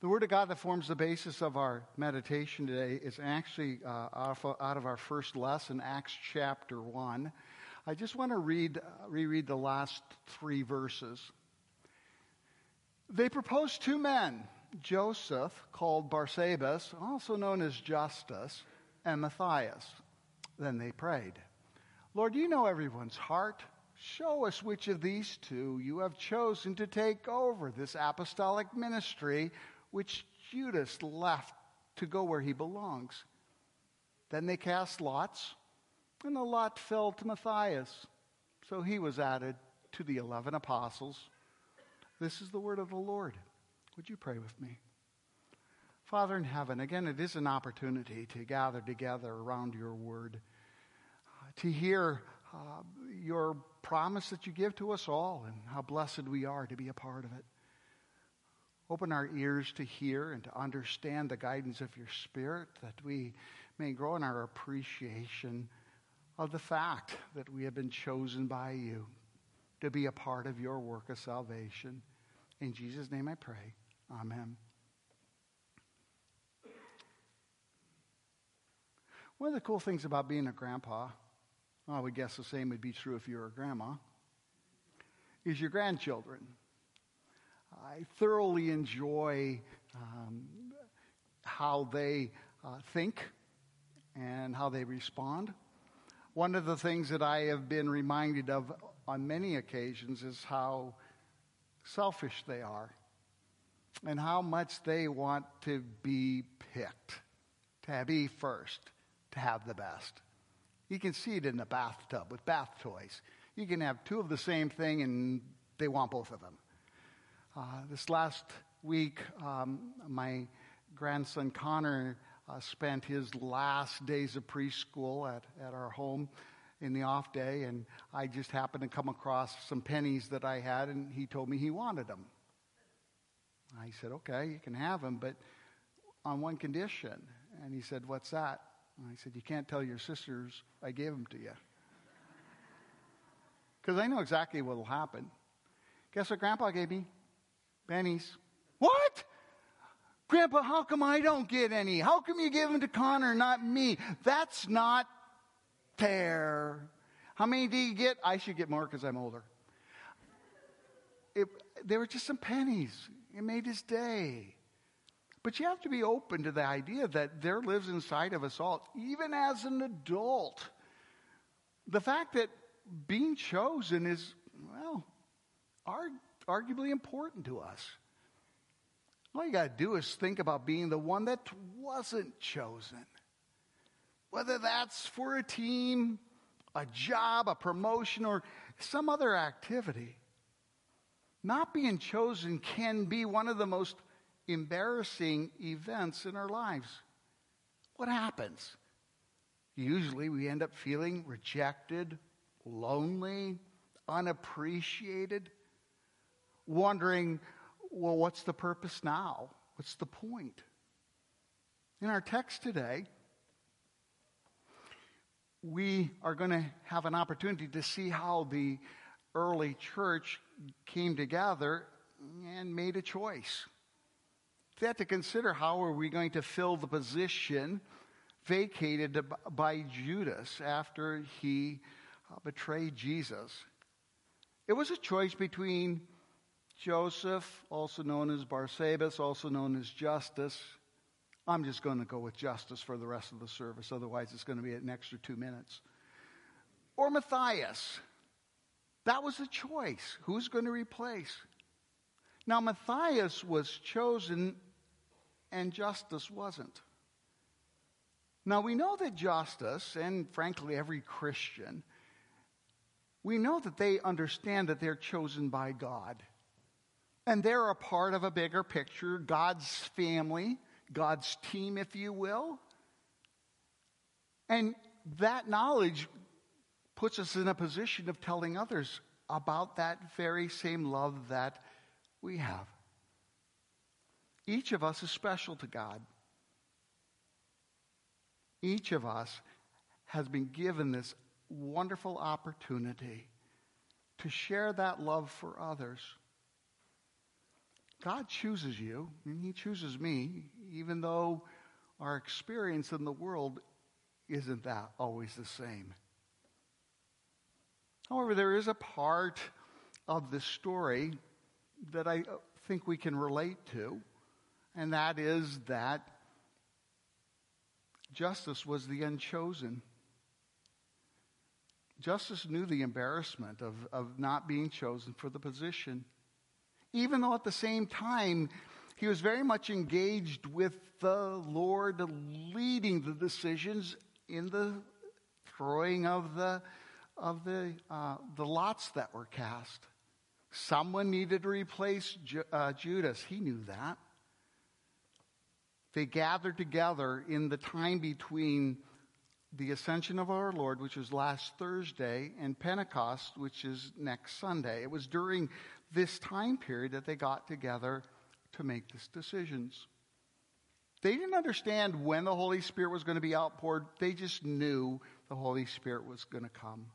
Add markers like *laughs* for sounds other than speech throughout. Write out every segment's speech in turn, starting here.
The Word of God that forms the basis of our meditation today is actually uh, out, of, our first lesson, Acts chapter 1. I just want to read, uh, reread the last three verses. They proposed two men, Joseph, called Barsabbas, also known as Justus, and Matthias. Then they prayed, Lord, you know everyone's heart. Show us which of these two you have chosen to take over this apostolic ministry which Judas left to go where he belongs. Then they cast lots, and the lot fell to Matthias. So he was added to the eleven apostles. This is the word of the Lord. Would you pray with me? Father in heaven, again, it is an opportunity to gather together around your word, to hear uh, your promise that you give to us all and how blessed we are to be a part of it. Open our ears to hear and to understand the guidance of your Spirit, that we may grow in our appreciation of the fact that we have been chosen by you to be a part of your work of salvation. In Jesus' name I pray. Amen. One of the cool things about being a grandpa, I would guess the same would be true if you were a grandma, is your grandchildren. I thoroughly enjoy um, how they uh, think and how they respond. One of the things that I have been reminded of on many occasions is how selfish they are and how much they want to be picked, to be first, to have the best. You can see it in the bathtub with bath toys. You can have two of the same thing and they want both of them. Uh, this last week, um, my grandson Connor uh, spent his last days of preschool at, at our home in the off day, and I just happened to come across some pennies that I had, and he told me he wanted them. I said, okay, you can have them, but on one condition. And he said, what's that? And I said, you can't tell your sisters I gave them to you. *laughs* Because I know exactly what will happen. Guess what Grandpa gave me? Pennies. What? Grandpa, how come I don't get any? How come you give them to Connor, not me? That's not fair. How many do you get? I should get more because I'm older. It, were just some pennies. It made his day. But you have to be open to the idea that there lives inside of us all, even as an adult. The fact that being chosen is, well, our arguably important to us. All you got to do is think about being the one that wasn't chosen. Whether that's for a team, a job, a promotion, or some other activity. Not being chosen can be one of the most embarrassing events in our lives. What happens? Usually we end up feeling rejected, lonely, unappreciated wondering, well, what's the purpose now? What's the point? In our text today, we are going to have an opportunity to see how the early church came together and made a choice. They had to consider how are we going to fill the position vacated by Judas after he uh, betrayed Jesus. It was a choice between Joseph, also known as Barsabbas, also known as Justus. I'm just going to go with Justus for the rest of the service, otherwise, it's going to be an extra two minutes. Or Matthias. That was the choice. Who's going to replace? Now, Matthias was chosen and Justus wasn't. Now, we know that Justus, and frankly, every Christian, we know that they understand that they're chosen by God. And they're a part of a bigger picture, God's family, God's team, if you will. And that knowledge puts us in a position of telling others about that very same love that we have. Each of us is special to God. Each of us has been given this wonderful opportunity to share that love for others. God chooses you, and He chooses me, even though our experience in the world isn't that always the same. However, there is a part of the story that I think we can relate to, and that is that Justus was the unchosen. Justus knew the embarrassment of, of not being chosen for the position, even though at the same time he was very much engaged with the Lord leading the decisions in the throwing of the, of the, uh, the lots that were cast. Someone needed to replace Ju- uh, Judas. He knew that. They gathered together in the time between the ascension of our Lord, which was last Thursday, and Pentecost, which is next Sunday. It was during this time period that they got together to make these decisions. They didn't understand when the Holy Spirit was going to be outpoured, they just knew the Holy Spirit was going to come.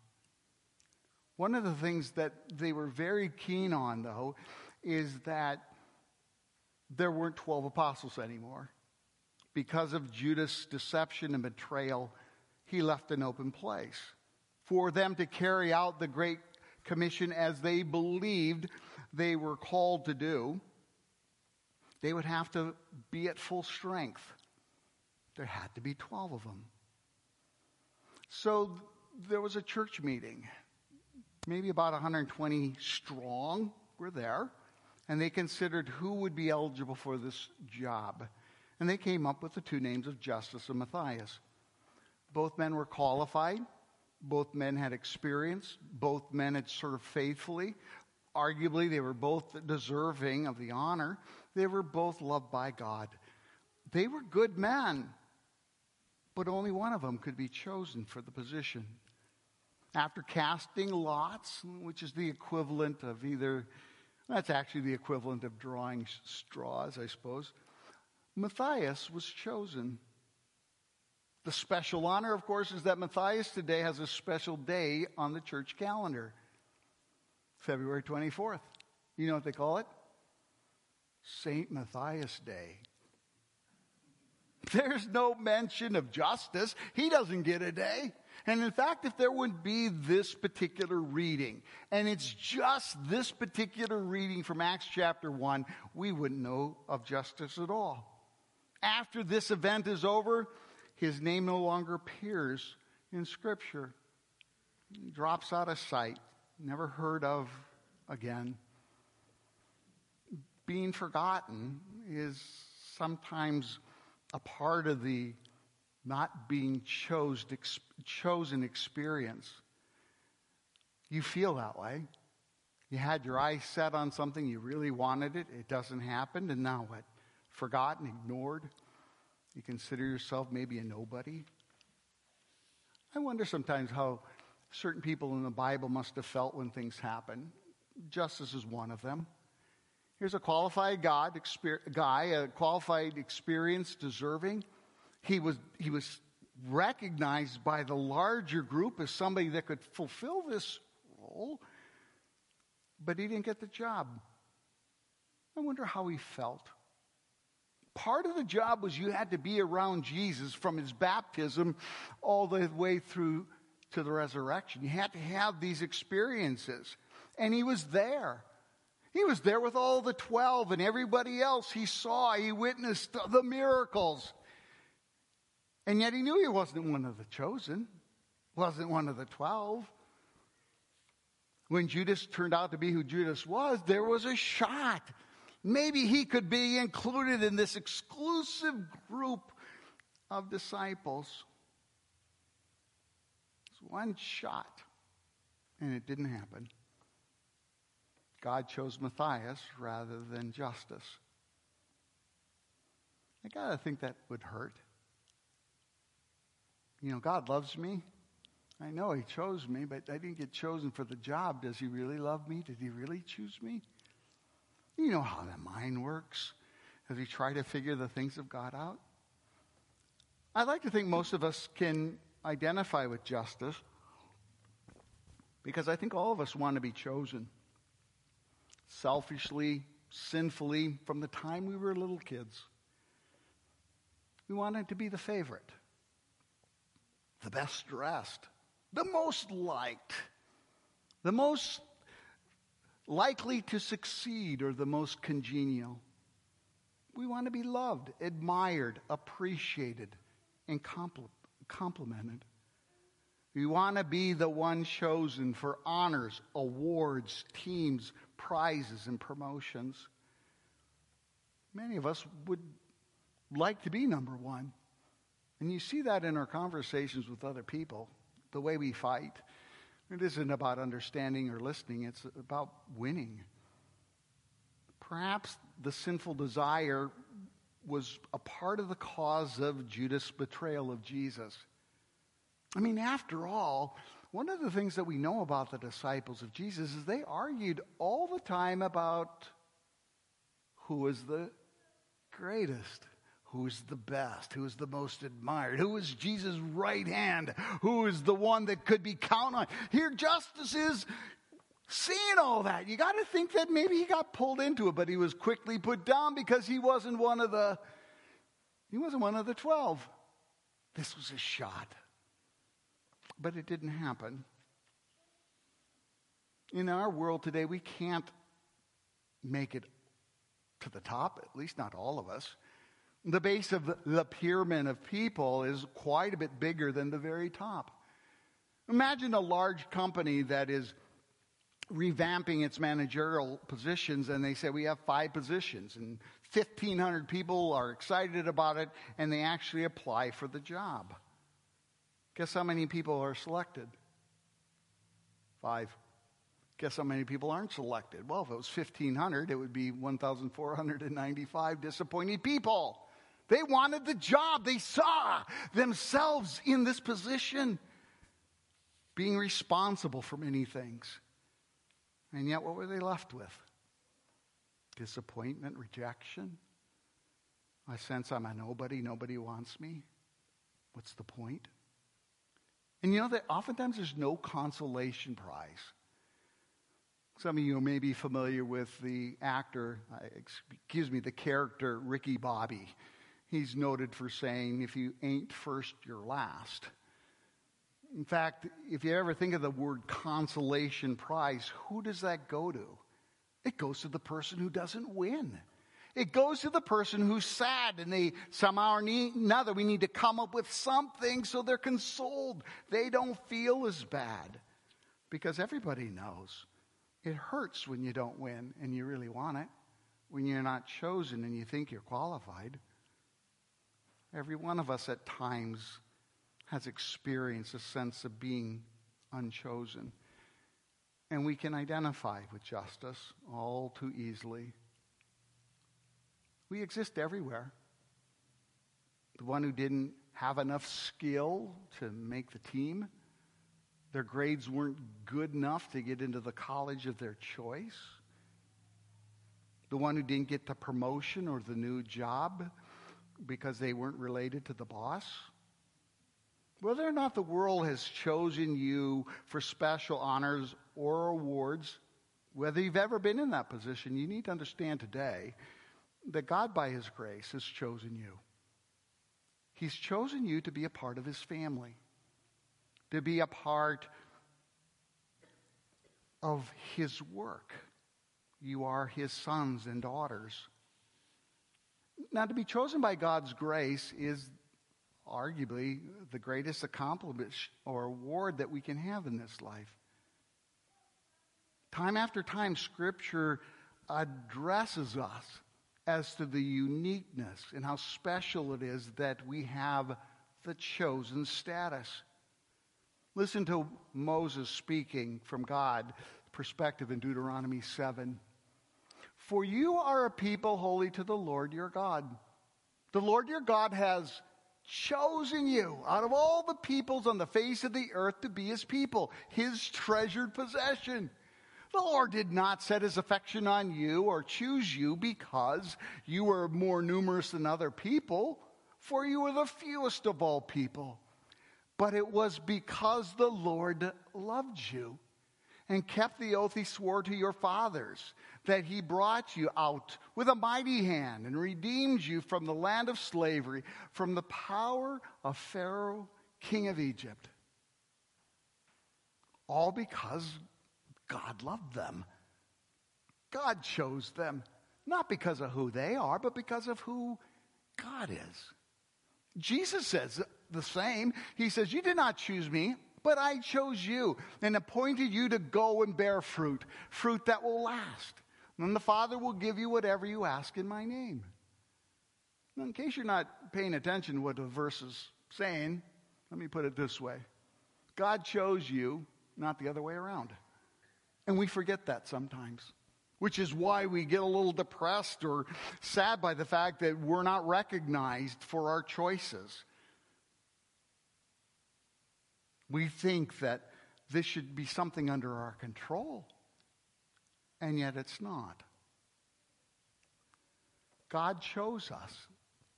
One of the things that they were very keen on, though, is that there weren't 12 apostles anymore. Because of Judas' deception and betrayal, he left an open place for them to carry out the Great Commission as they believed they were called to do. They would have to be at full strength. There had to be 12 of them. So there was a church meeting. Maybe about 120 strong were there, and they considered who would be eligible for this job. And they came up with the two names of Justus and Matthias. Both men were qualified. Both men had experience. Both men had served faithfully. Arguably, they were both deserving of the honor. They were both loved by God. They were good men, but only one of them could be chosen for the position. After casting lots, which is the equivalent of either, that's actually the equivalent of drawing straws, I suppose, Matthias was chosen. The special honor, of course, is that Matthias today has a special day on the church calendar February 24th. You know what they call it? St. Matthias Day. There's no mention of Justus. He doesn't get a day. And in fact, if there wouldn't be this particular reading, and it's just this particular reading from Acts chapter 1, we wouldn't know of Justus at all. After this event is over, his name no longer appears in Scripture. He drops out of sight, never heard of again being forgotten is sometimes a part of the not being chose, chosen experience. You feel that way. You had your eyes set on something, you really wanted it, it doesn't happen, and now what? Forgotten, ignored? You consider yourself maybe a nobody? I wonder sometimes how certain people in the Bible must have felt when things happen. Justus is one of them. Here's a qualified God, guy, a qualified experience, deserving. He was, he was recognized by the larger group as somebody that could fulfill this role, but he didn't get the job. I wonder how he felt. Part of the job was you had to be around Jesus from his baptism all the way through to the resurrection. You had to have these experiences. And he was there. He was there with all the 12 and everybody else he saw. He witnessed the miracles. And yet he knew he wasn't one of the chosen, wasn't one of the 12. When Judas turned out to be who Judas was, there was a shot. Maybe he could be included in this exclusive group of disciples. One shot, and it didn't happen. God chose Matthias rather than Justus. I got to think that would hurt. You know, God loves me. I know He chose me, but I didn't get chosen for the job. Does He really love me? Did He really choose me? You know how the mind works. Has He tried to figure the things of God out? I'd like to think most of us can identify with Justus because I think all of us want to be chosen selfishly, sinfully from the time we were little kids. We wanted to be the favorite, the best dressed, the most liked, the most likely to succeed, or the most congenial. We want to be loved, admired, appreciated, and complimented. We want to be the one chosen for honors, awards, teams, prizes, and promotions. Many of us would like to be number one. And you see that in our conversations with other people, the way we fight. It isn't about understanding or listening, it's about winning. Perhaps the sinful desire was a part of the cause of Judas' betrayal of Jesus. I mean, after all, one of the things that we know about the disciples of Jesus is they argued all the time about who is the greatest, who is the best, who is the most admired, who is Jesus' right hand, who is the one that could be counted on. Here, Justus is seeing all that. You got to think that maybe he got pulled into it, but he was quickly put down because he wasn't one of the he wasn't one of the 12. This was a shot. But it didn't happen. In our world today, we can't make it to the top, at least not all of us. The base of the pyramid of people is quite a bit bigger than the very top. Imagine a large company that is revamping its managerial positions and they say we have five positions and 1500 people are excited about it and they actually apply for the job Guess how many people are selected? Five. Guess how many people aren't selected? Well, if it was 1,500, it would be 1,495 disappointed people. They wanted the job. They saw themselves in this position, being responsible for many things. And yet, what were they left with? Disappointment, rejection. I sense I'm a nobody. Nobody wants me. What's the point? And you know that oftentimes there's no consolation prize. Some of you may be familiar with the actor, uh, excuse me, the character Ricky Bobby. He's noted for saying, if you ain't first, you're last. In fact, if you ever think of the word consolation prize, who does that go to? It goes to the person who doesn't win. It goes to the person who's sad and they somehow or another, we need to come up with something so they're consoled. They don't feel as bad. Because everybody knows it hurts when you don't win and you really want it, when you're not chosen and you think you're qualified. Every one of us at times has experienced a sense of being unchosen. And we can identify with Justus all too easily. We exist everywhere. The one who didn't have enough skill to make the team, their grades weren't good enough to get into the college of their choice, the one who didn't get the promotion or the new job because they weren't related to the boss. Whether or not the world has chosen you for special honors or awards, whether you've ever been in that position, you need to understand today that God, by His grace, has chosen you. He's chosen you to be a part of His family, to be a part of His work. You are His sons and daughters. Now, to be chosen by God's grace is arguably the greatest accomplishment or award that we can have in this life. Time after time, Scripture addresses us as to the uniqueness and how special it is that we have the chosen status. Listen to Moses speaking from God perspective in Deuteronomy 7. For you are a people holy to the Lord your God. The Lord your God has chosen you out of all the peoples on the face of the earth to be his people, his treasured possession. The Lord did not set his affection on you or choose you because you were more numerous than other people, for you were the fewest of all people. But it was because the Lord loved you and kept the oath he swore to your fathers, that he brought you out with a mighty hand and redeemed you from the land of slavery, from the power of Pharaoh, king of Egypt. All because God loved them. God chose them, not because of who they are, but because of who God is. Jesus says the same. He says, You did not choose me, but I chose you and appointed you to go and bear fruit, fruit that will last. And the Father will give you whatever you ask in my name. Now, in case you're not paying attention to what the verse is saying, let me put it this way God chose you, not the other way around. And we forget that sometimes, which is why we get a little depressed or sad by the fact that we're not recognized for our choices. We think that this should be something under our control, and yet it's not. God chose us,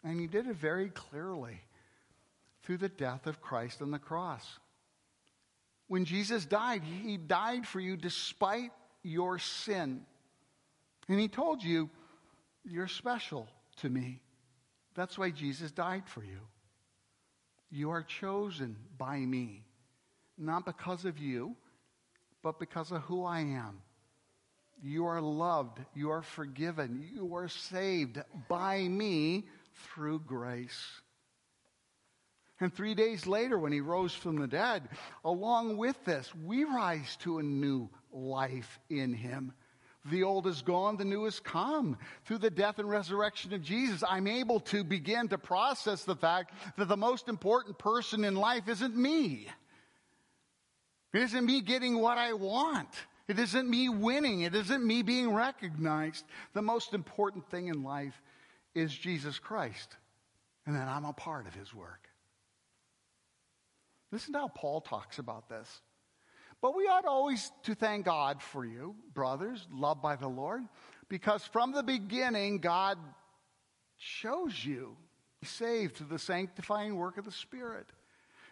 and He did it very clearly through the death of Christ on the cross. When Jesus died, He died for you despite your sin. And He told you, You're special to me. That's why Jesus died for you. You are chosen by me not because of you, but because of who I am. You are loved, you are forgiven, you are saved by me through grace. And three days later, when he rose from the dead, along with this, we rise to a new life in him. The old is gone, the new is come. Through the death and resurrection of Jesus, I'm able to begin to process the fact that the most important person in life isn't me. It isn't me getting what I want. It isn't me winning. It isn't me being recognized. The most important thing in life is Jesus Christ. And then I'm a part of his work. Listen to how Paul talks about this. But we ought always to thank God for you, brothers, loved by the Lord, because from the beginning, God chose you, saved through the sanctifying work of the Spirit,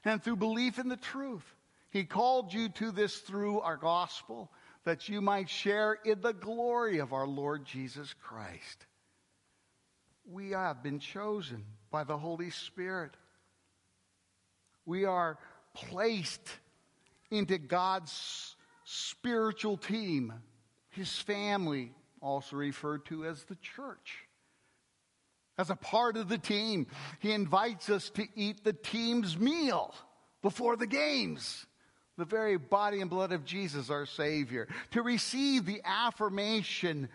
and through belief in the truth. He called you to this through our gospel, that you might share in the glory of our Lord Jesus Christ. We have been chosen by the Holy Spirit. We are placed into God's spiritual team, his family, also referred to as the church. As a part of the team, he invites us to eat the team's meal before the games the very body and blood of Jesus, our Savior, to receive the affirmation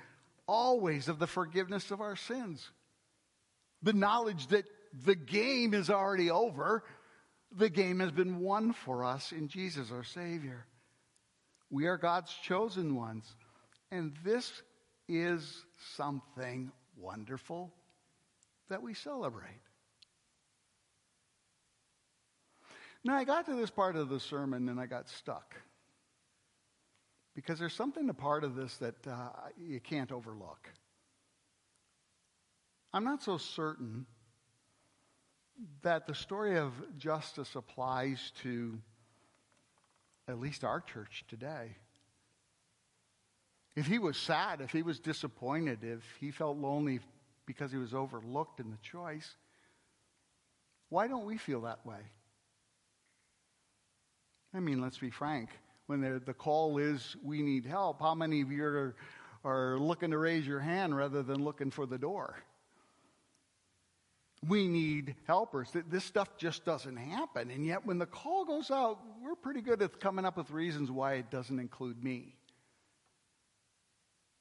always of the forgiveness of our sins. The knowledge that the game is already over, the game has been won for us in Jesus, our Savior. We are God's chosen ones, and this is something wonderful that we celebrate. Now, I got to this part of the sermon and I got stuck. Because there's something a part of this that uh, you can't overlook. I'm not so certain that the story of Justus applies to at least our church today. If he was sad, if he was disappointed, if he felt lonely because he was overlooked in the choice, why don't we feel that way? I mean, let's be frank. When the, the call is, we need help, how many of you are, are looking to raise your hand rather than looking for the door? We need helpers. This stuff just doesn't happen. And yet, when the call goes out, we're pretty good at coming up with reasons why it doesn't include me.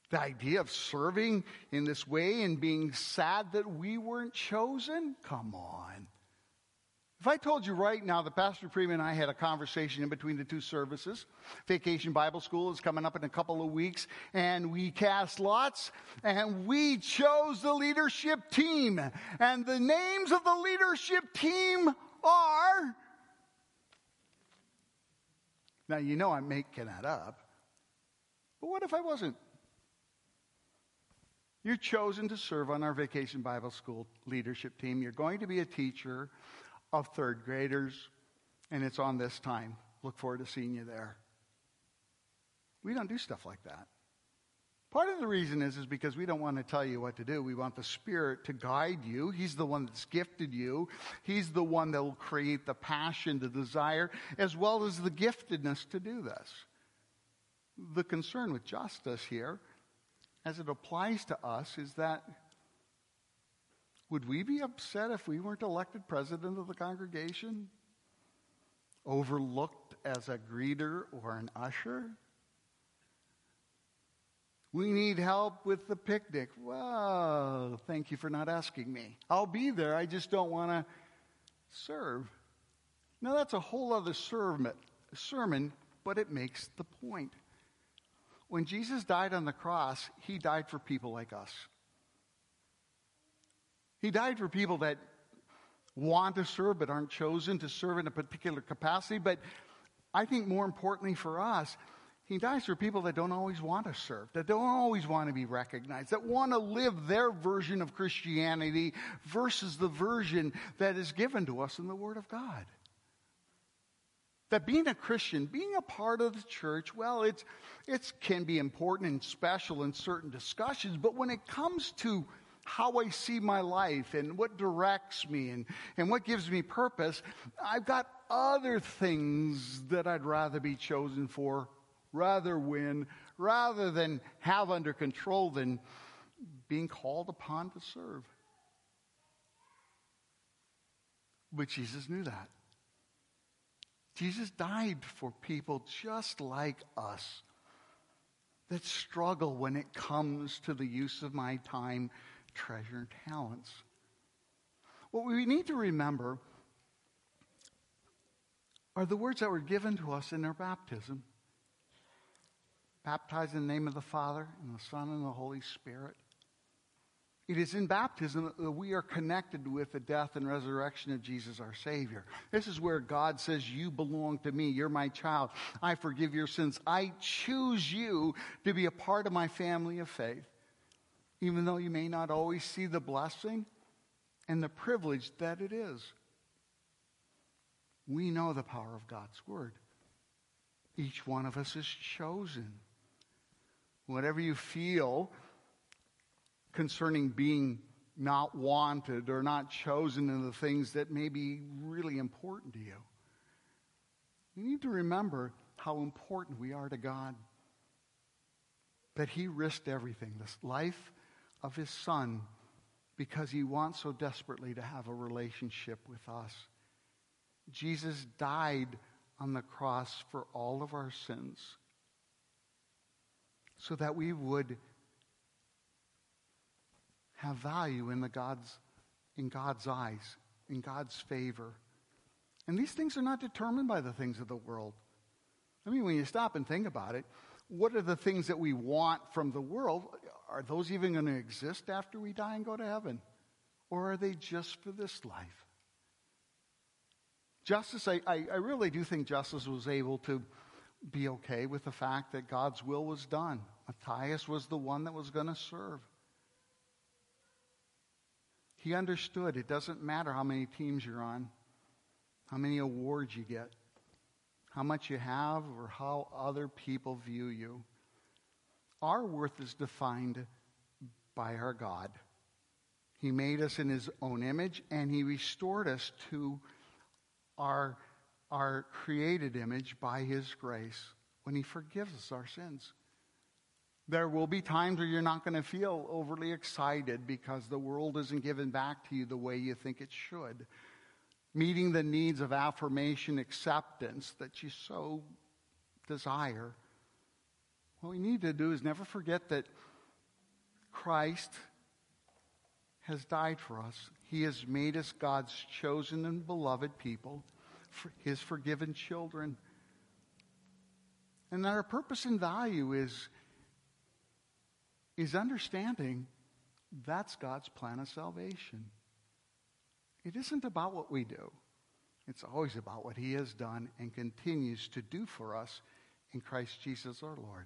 The idea of serving in this way and being sad that we weren't chosen? Come on. If I told you right now that Pastor Prima and I had a conversation in between the two services, Vacation Bible School is coming up in a couple of weeks, and we cast lots, and we chose the leadership team. And the names of the leadership team are. Now, you know I'm making that up. But what if I wasn't? You're chosen to serve on our Vacation Bible School leadership team. You're going to be a teacher of third graders, and it's on this time. Look forward to seeing you there. We don't do stuff like that. Part of the reason is, is because we don't want to tell you what to do. We want the Spirit to guide you. He's the one that's gifted you. He's the one that will create the passion, the desire, as well as the giftedness to do this. The concern with Justus here, as it applies to us, is that would we be upset if we weren't elected president of the congregation? Overlooked as a greeter or an usher? We need help with the picnic. Well, thank you for not asking me. I'll be there. I just don't want to serve. Now, that's a whole other sermon, but it makes the point. When Jesus died on the cross, he died for people like us. He died for people that want to serve but aren't chosen to serve in a particular capacity. But I think more importantly for us, he dies for people that don't always want to serve, that don't always want to be recognized, that want to live their version of Christianity versus the version that is given to us in the Word of God. That being a Christian, being a part of the church, well, it's, it can be important and special in certain discussions, but when it comes to how I see my life and what directs me and, and what gives me purpose, I've got other things that I'd rather be chosen for rather win, rather than have under control than being called upon to serve. But Jesus knew that. Jesus died for people just like us that struggle when it comes to the use of my time, treasure, and talents. What we need to remember are the words that were given to us in our baptism baptized in the name of the Father and the Son and the Holy Spirit. It is in baptism that we are connected with the death and resurrection of Jesus our Savior. This is where God says, You belong to me. You're my child. I forgive your sins. I choose you to be a part of my family of faith. Even though you may not always see the blessing and the privilege that it is. We know the power of God's Word. Each one of us is chosen whatever you feel concerning being not wanted or not chosen in the things that may be really important to you. You need to remember how important we are to God. That He risked everything, this life of His Son, because He wants so desperately to have a relationship with us. Jesus died on the cross for all of our sins so that we would have value in the God's in God's eyes, in God's favor. And these things are not determined by the things of the world. I mean, when you stop and think about it, what are the things that we want from the world? Are those even going to exist after we die and go to heaven? Or are they just for this life? Justus, I, I, I really do think Justus was able to be okay with the fact that God's will was done. Matthias was the one that was going to serve. He understood it doesn't matter how many teams you're on, how many awards you get, how much you have, or how other people view you. Our worth is defined by our God. He made us in His own image, and He restored us to our our created image by His grace when He forgives us our sins. There will be times where you're not going to feel overly excited because the world isn't given back to you the way you think it should. Meeting the needs of affirmation, acceptance that you so desire. What we need to do is never forget that Christ has died for us. He has made us God's chosen and beloved people his forgiven children. And that our purpose and value is, is understanding that's God's plan of salvation. It isn't about what we do. It's always about what he has done and continues to do for us in Christ Jesus our Lord.